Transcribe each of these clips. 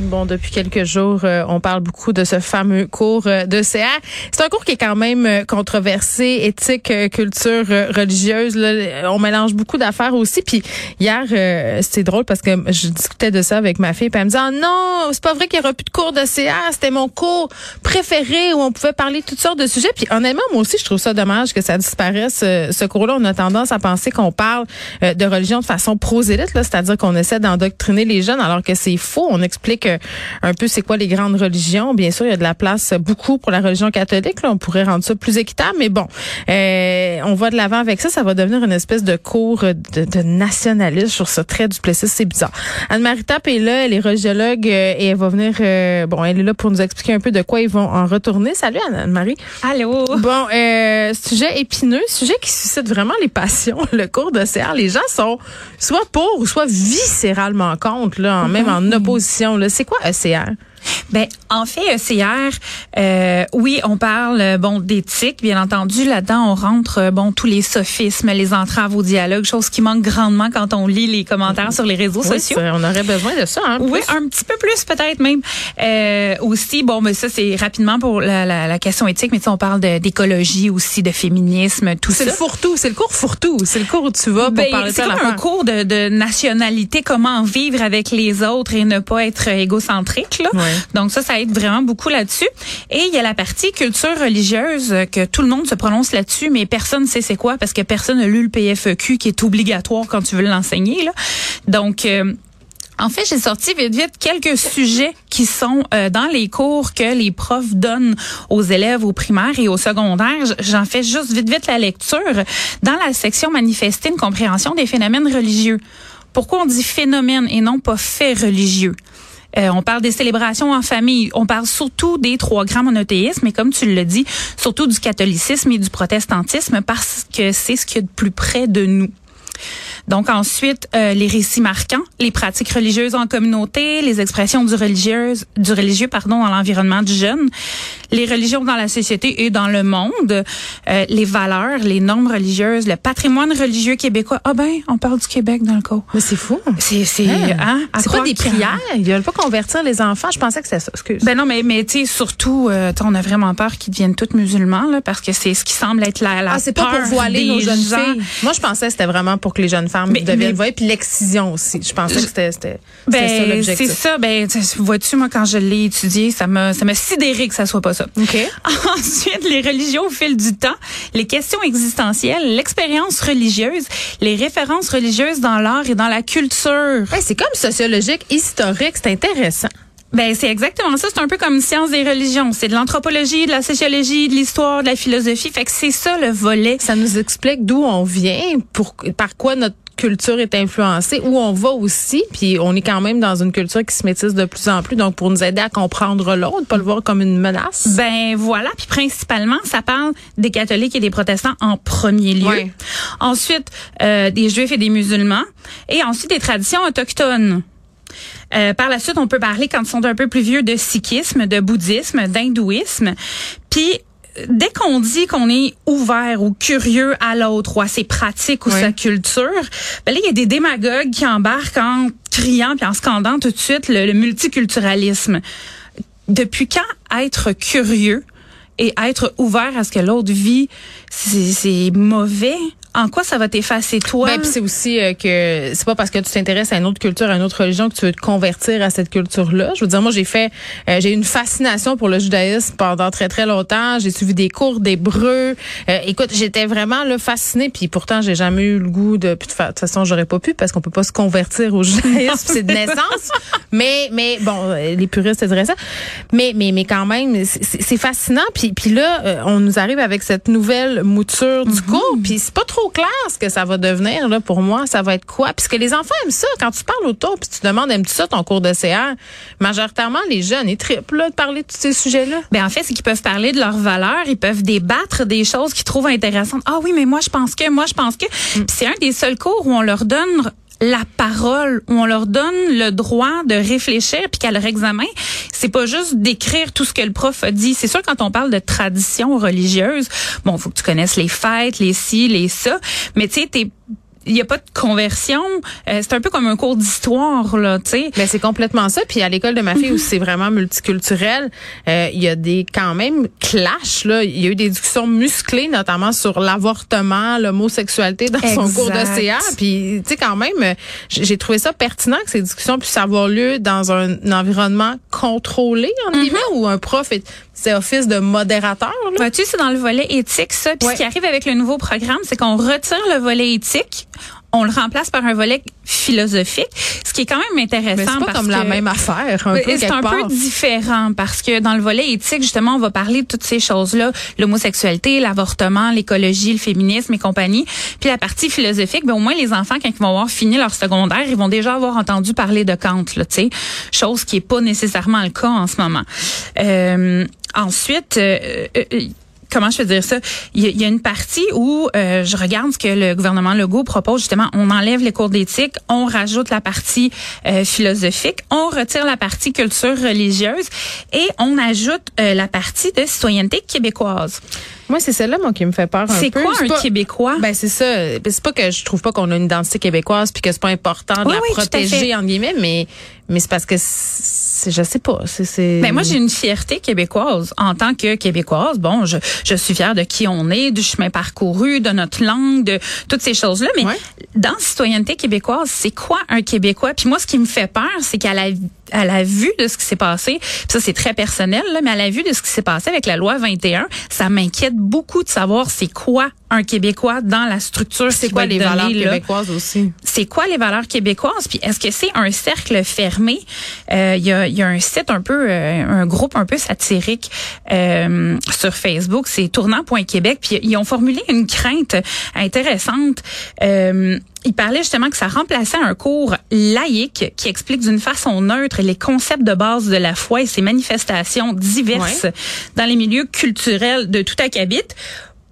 Bon, depuis quelques jours, euh, on parle beaucoup de ce fameux cours euh, de CA. C'est un cours qui est quand même euh, controversé, éthique, culture religieuse. Là. On mélange beaucoup d'affaires aussi. Puis hier, c'était drôle parce que je discutais de ça avec ma fille. Puis elle me disait, ah, non, c'est pas vrai qu'il y aura plus de cours de CA. C'était mon cours préféré où on pouvait parler toutes sortes de sujets. Puis honnêtement, moi aussi, je trouve ça dommage que ça disparaisse. Ce cours-là, on a tendance à penser qu'on parle de religion de façon prosélyte, c'est-à-dire qu'on essaie d'endoctriner les jeunes, alors que c'est faux. On explique un peu c'est quoi les grandes religions? Bien sûr, il y a de la place beaucoup pour la religion catholique. Là. On pourrait rendre ça plus équitable, mais bon, euh, on va de l'avant avec ça. Ça va devenir une espèce de cours de, de nationalisme sur ce trait du plessis. C'est bizarre. Anne-Marie Tape est là, elle est radiologue euh, et elle va venir, euh, bon, elle est là pour nous expliquer un peu de quoi ils vont en retourner. Salut Anne-Marie. Allô? Bon, sujet épineux, sujet qui suscite vraiment les passions. Le cours de CR, les gens sont soit pour ou soit viscéralement contre, là, même en opposition. Là. C'est quoi ECR? Ben en fait ECR, euh, oui, on parle euh, bon d'éthique, bien entendu. Là-dedans, on rentre euh, bon tous les sophismes, les entraves au dialogue, chose qui manque grandement quand on lit les commentaires sur les réseaux sociaux. on aurait besoin de ça. Hein, oui, un petit peu plus peut-être même. Euh, aussi, bon, mais ça c'est rapidement pour la, la, la, question éthique, mais on parle d'écologie aussi, de féminisme, tout ça. C'est le fourre-tout, c'est le cours fourre-tout, c'est le cours où tu vas pour ben, parler de ça. C'est comme un cours de, de, nationalité, comment vivre avec les autres et ne pas être égocentrique là. Donc ça, ça aide vraiment beaucoup là-dessus. Et il y a la partie culture religieuse que tout le monde se prononce là-dessus, mais personne ne sait c'est quoi parce que personne n'a lu le PFEQ qui est obligatoire quand tu veux l'enseigner. Donc euh, en fait, j'ai sorti vite vite quelques sujets qui sont euh, dans les cours que les profs donnent aux élèves au primaire et au secondaire. J'en fais juste vite vite la lecture dans la section manifester une compréhension des phénomènes religieux. Pourquoi on dit phénomène et non pas fait religieux? Euh, on parle des célébrations en famille. On parle surtout des trois grands monothéismes, et comme tu le dis, surtout du catholicisme et du protestantisme, parce que c'est ce qui est de plus près de nous. Donc ensuite, euh, les récits marquants, les pratiques religieuses en communauté, les expressions du religieux, du religieux pardon, dans l'environnement du jeune, les religions dans la société et dans le monde, euh, les valeurs, les normes religieuses, le patrimoine religieux québécois. Ah ben, on parle du Québec dans le cas. Mais c'est fou. C'est c'est hein? hein c'est pas des prières. Ils veulent pas convertir les enfants. Je pensais que c'était ça. Excuse. Ben non, mais mais tu sais surtout, euh, on a vraiment peur qu'ils deviennent tous musulmans là, parce que c'est ce qui semble être la la Ah, c'est pas pour voiler nos jeunes filles. Moi, je pensais que c'était vraiment pour que les jeunes voilées, puis l'excision aussi. Je pensais que c'était ben, ça l'objectif. C'est ça. Ben vois-tu, moi quand je l'ai étudié, ça m'a ça m'a sidéré que ça soit pas ça. OK. Ensuite, les religions au fil du temps, les questions existentielles, l'expérience religieuse, les références religieuses dans l'art et dans la culture. c'est comme sociologique, historique, c'est intéressant. Ben c'est exactement ça. C'est un peu comme science des religions. C'est de l'anthropologie, de la sociologie, de l'histoire, de la philosophie. Fait que c'est ça le volet. Ça nous explique d'où on vient, pour par quoi notre culture est influencée, où on va aussi, puis on est quand même dans une culture qui se métisse de plus en plus, donc pour nous aider à comprendre l'autre, pas le voir comme une menace. Ben voilà, puis principalement, ça parle des catholiques et des protestants en premier lieu. Ensuite, euh, des juifs et des musulmans, et ensuite des traditions autochtones. Euh, par la suite, on peut parler, quand ils sont un peu plus vieux, de sikhisme, de bouddhisme, d'hindouisme. Puis dès qu'on dit qu'on est ouvert ou curieux à l'autre ou à ses pratiques ou sa culture, ben là, il y a des démagogues qui embarquent en criant puis en scandant tout de suite le, le multiculturalisme. Depuis quand être curieux et être ouvert à ce que l'autre vit, c'est mauvais? En quoi ça va t'effacer toi? Ben, c'est aussi euh, que c'est pas parce que tu t'intéresses à une autre culture, à une autre religion que tu veux te convertir à cette culture-là. Je veux dire, moi j'ai fait, euh, j'ai une fascination pour le judaïsme pendant très très longtemps. J'ai suivi des cours d'hébreu. Euh, écoute, j'étais vraiment là fascinée. Puis pourtant j'ai jamais eu le goût de. Puis de toute façon j'aurais pas pu parce qu'on peut pas se convertir au judaïsme, c'est de naissance. mais mais bon, les puristes diraient ça. Mais mais mais quand même, c'est fascinant. Puis puis là, on nous arrive avec cette nouvelle mouture du mm-hmm. cours. Puis c'est pas trop clair ce que ça va devenir là pour moi. Ça va être quoi? Puisque les enfants aiment ça. Quand tu parles autour, puis tu demandes aimes-tu ça ton cours de CR Majoritairement les jeunes, ils triplent de parler de tous ces sujets-là. Ben en fait, c'est qu'ils peuvent parler de leurs valeurs, ils peuvent débattre des choses qu'ils trouvent intéressantes. Ah oui, mais moi je pense que, moi je pense que. Mm. C'est un des seuls cours où on leur donne la parole, où on leur donne le droit de réfléchir, puis qu'à leur examen, c'est pas juste d'écrire tout ce que le prof a dit. C'est sûr quand on parle de tradition religieuse, bon, faut que tu connaisses les fêtes, les ci, les ça, mais tu sais, t'es il y a pas de conversion. Euh, c'est un peu comme un cours d'histoire là, tu sais. Ben c'est complètement ça. Puis à l'école de ma fille où c'est vraiment multiculturel, euh, il y a des quand même clashs là. Il y a eu des discussions musclées, notamment sur l'avortement, l'homosexualité dans son cours de CA. Puis tu sais quand même, j'ai trouvé ça pertinent que ces discussions puissent avoir lieu dans un, environnement contrôlé en mm-hmm. guillemets où un prof est c'est office de modérateur. Là. tu c'est dans le volet éthique, ça. Puis ce qui arrive avec le nouveau programme, c'est qu'on retire le volet éthique, on le remplace par un volet philosophique, ce qui est quand même intéressant. Mais c'est pas comme la même affaire. C'est un peu différent parce que dans le volet éthique, justement, on va parler de toutes ces choses-là, l'homosexualité, l'avortement, l'écologie, le féminisme et compagnie. Puis la partie philosophique, ben au moins les enfants quand ils vont avoir fini leur secondaire, ils vont déjà avoir entendu parler de Kant, là, tu sais, chose qui est pas nécessairement le cas en ce moment. Euh, ensuite, euh, euh, comment je peux dire ça? Il y, a une partie où euh, je regarde ce que le gouvernement Legault propose justement. On enlève les cours d'éthique, on rajoute la partie euh, philosophique, on retire la partie culture religieuse et on ajoute euh, la partie de citoyenneté québécoise. Moi, c'est celle-là, moi, qui me fait peur un peu. C'est quoi un Québécois? Ben, c'est ça. C'est pas que je trouve pas qu'on a une identité québécoise puis que c'est pas important de la protéger, en guillemets, mais, mais c'est parce que je sais pas. C'est, ben, moi, j'ai une fierté québécoise. En tant que québécoise, bon, je, je suis fière de qui on est, du chemin parcouru, de notre langue, de toutes ces choses-là. Mais dans citoyenneté québécoise, c'est quoi un Québécois? Puis moi, ce qui me fait peur, c'est qu'à la à la vue de ce qui s'est passé, ça c'est très personnel, là, mais à la vue de ce qui s'est passé avec la loi 21, ça m'inquiète beaucoup de savoir c'est quoi un Québécois dans la structure. C'est quoi les valeurs québécoises aussi? C'est quoi les valeurs québécoises? Puis est-ce que c'est un cercle fermé? Euh, il y, a, y, a, un site un peu, euh, un groupe un peu satirique euh, sur Facebook, c'est tournant.québec, puis ils ont formulé une crainte intéressante. Euh, il parlait justement que ça remplaçait un cours laïque qui explique d'une façon neutre les concepts de base de la foi et ses manifestations diverses dans les milieux culturels de tout acabit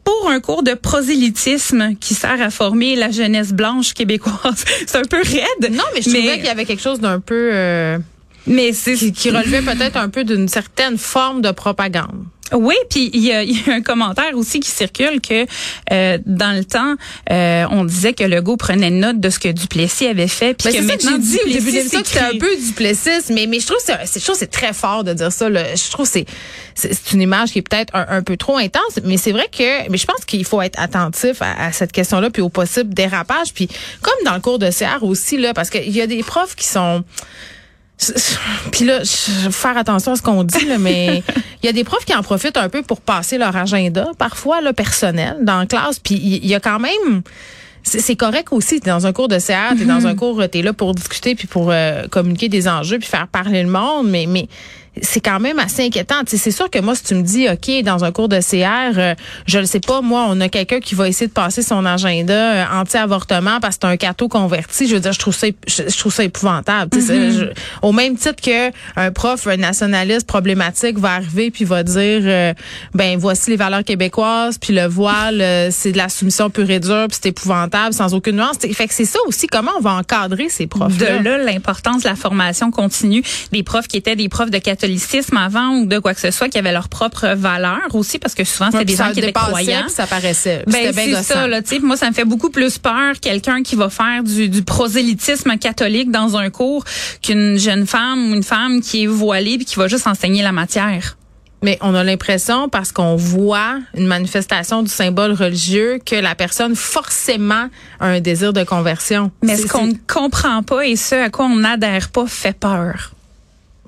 pour un cours de prosélytisme qui sert à former la jeunesse blanche québécoise. c'est un peu raide. Non, mais je trouvais qu'il y avait quelque chose d'un peu... Euh, mais c'est qui, qui relevait peut-être un peu d'une certaine forme de propagande. Oui, puis il y, a, un commentaire aussi qui circule que euh, dans le temps, euh, on disait que Legault prenait note de ce que Duplessis avait fait, puis que maintenant dit au début de c'était un peu Duplessis, mais mais je trouve que c'est c'est très fort de dire ça. Je trouve que c'est c'est une image qui est peut-être un, peu trop intense, mais c'est vrai que mais je pense qu'il faut être attentif à, à cette question-là puis au possible dérapage, puis comme dans le cours de CR aussi là, parce qu'il y a des profs qui sont puis là, faire attention à ce qu'on dit, là, mais il y a des profs qui en profitent un peu pour passer leur agenda, parfois le personnel, dans la classe. Puis il y a quand même c'est correct aussi. T'es dans un cours de CR, t'es dans mm-hmm. un cours, t'es là pour discuter puis pour euh, communiquer des enjeux puis faire parler le monde, mais mais c'est quand même assez inquiétant. C'est sûr que moi, si tu me dis, OK, dans un cours de CR, euh, je ne sais pas, moi, on a quelqu'un qui va essayer de passer son agenda euh, anti-avortement parce que c'est un cateau converti, je veux dire, je trouve ça, je, trouve ça épouvantable. Mm-hmm. au même titre que un prof, un nationaliste problématique va arriver puis va dire, euh, ben voici les valeurs québécoises, puis le voile, c'est de la soumission pure et dure, puis c'est épouvantable, sans aucune nuance. Fait que c'est ça aussi, comment on va encadrer ces profs -là? De là, l'importance de la formation continue des profs qui étaient des profs de catholicisme avant ou de quoi que ce soit qui avaient leur propre valeur aussi parce que souvent c'est des gens qui étaient croyants. ça paraissait. Ben, c'est ça là, tu moi ça me fait beaucoup plus peur quelqu'un qui va faire du, du prosélytisme catholique dans un cours qu'une jeune femme ou une femme qui est voilée puis qui va juste enseigner la matière. Mais on a l'impression, parce qu'on voit une manifestation du symbole religieux, que la personne forcément a un désir de conversion. Mais ce qu'on ne comprend pas et ce à quoi on n'adhère pas fait peur.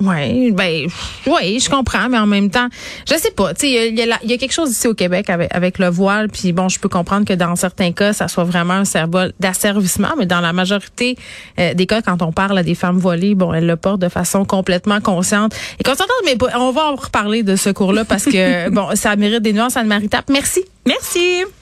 Oui, ben oui, je comprends, mais en même temps, je sais pas. Tu sais, il y, a, quelque chose ici au Québec avec, le voile, puis bon, je peux comprendre que dans certains cas, ça soit vraiment un symbole d'asservissement, mais dans la majorité euh, des cas, quand on parle à des femmes voilées, bon, elles le portent de façon complètement consciente et consciente. Mais on va en reparler de ce cours-là parce que bon, ça mérite des nuances, Anne-Marie Merci. Merci.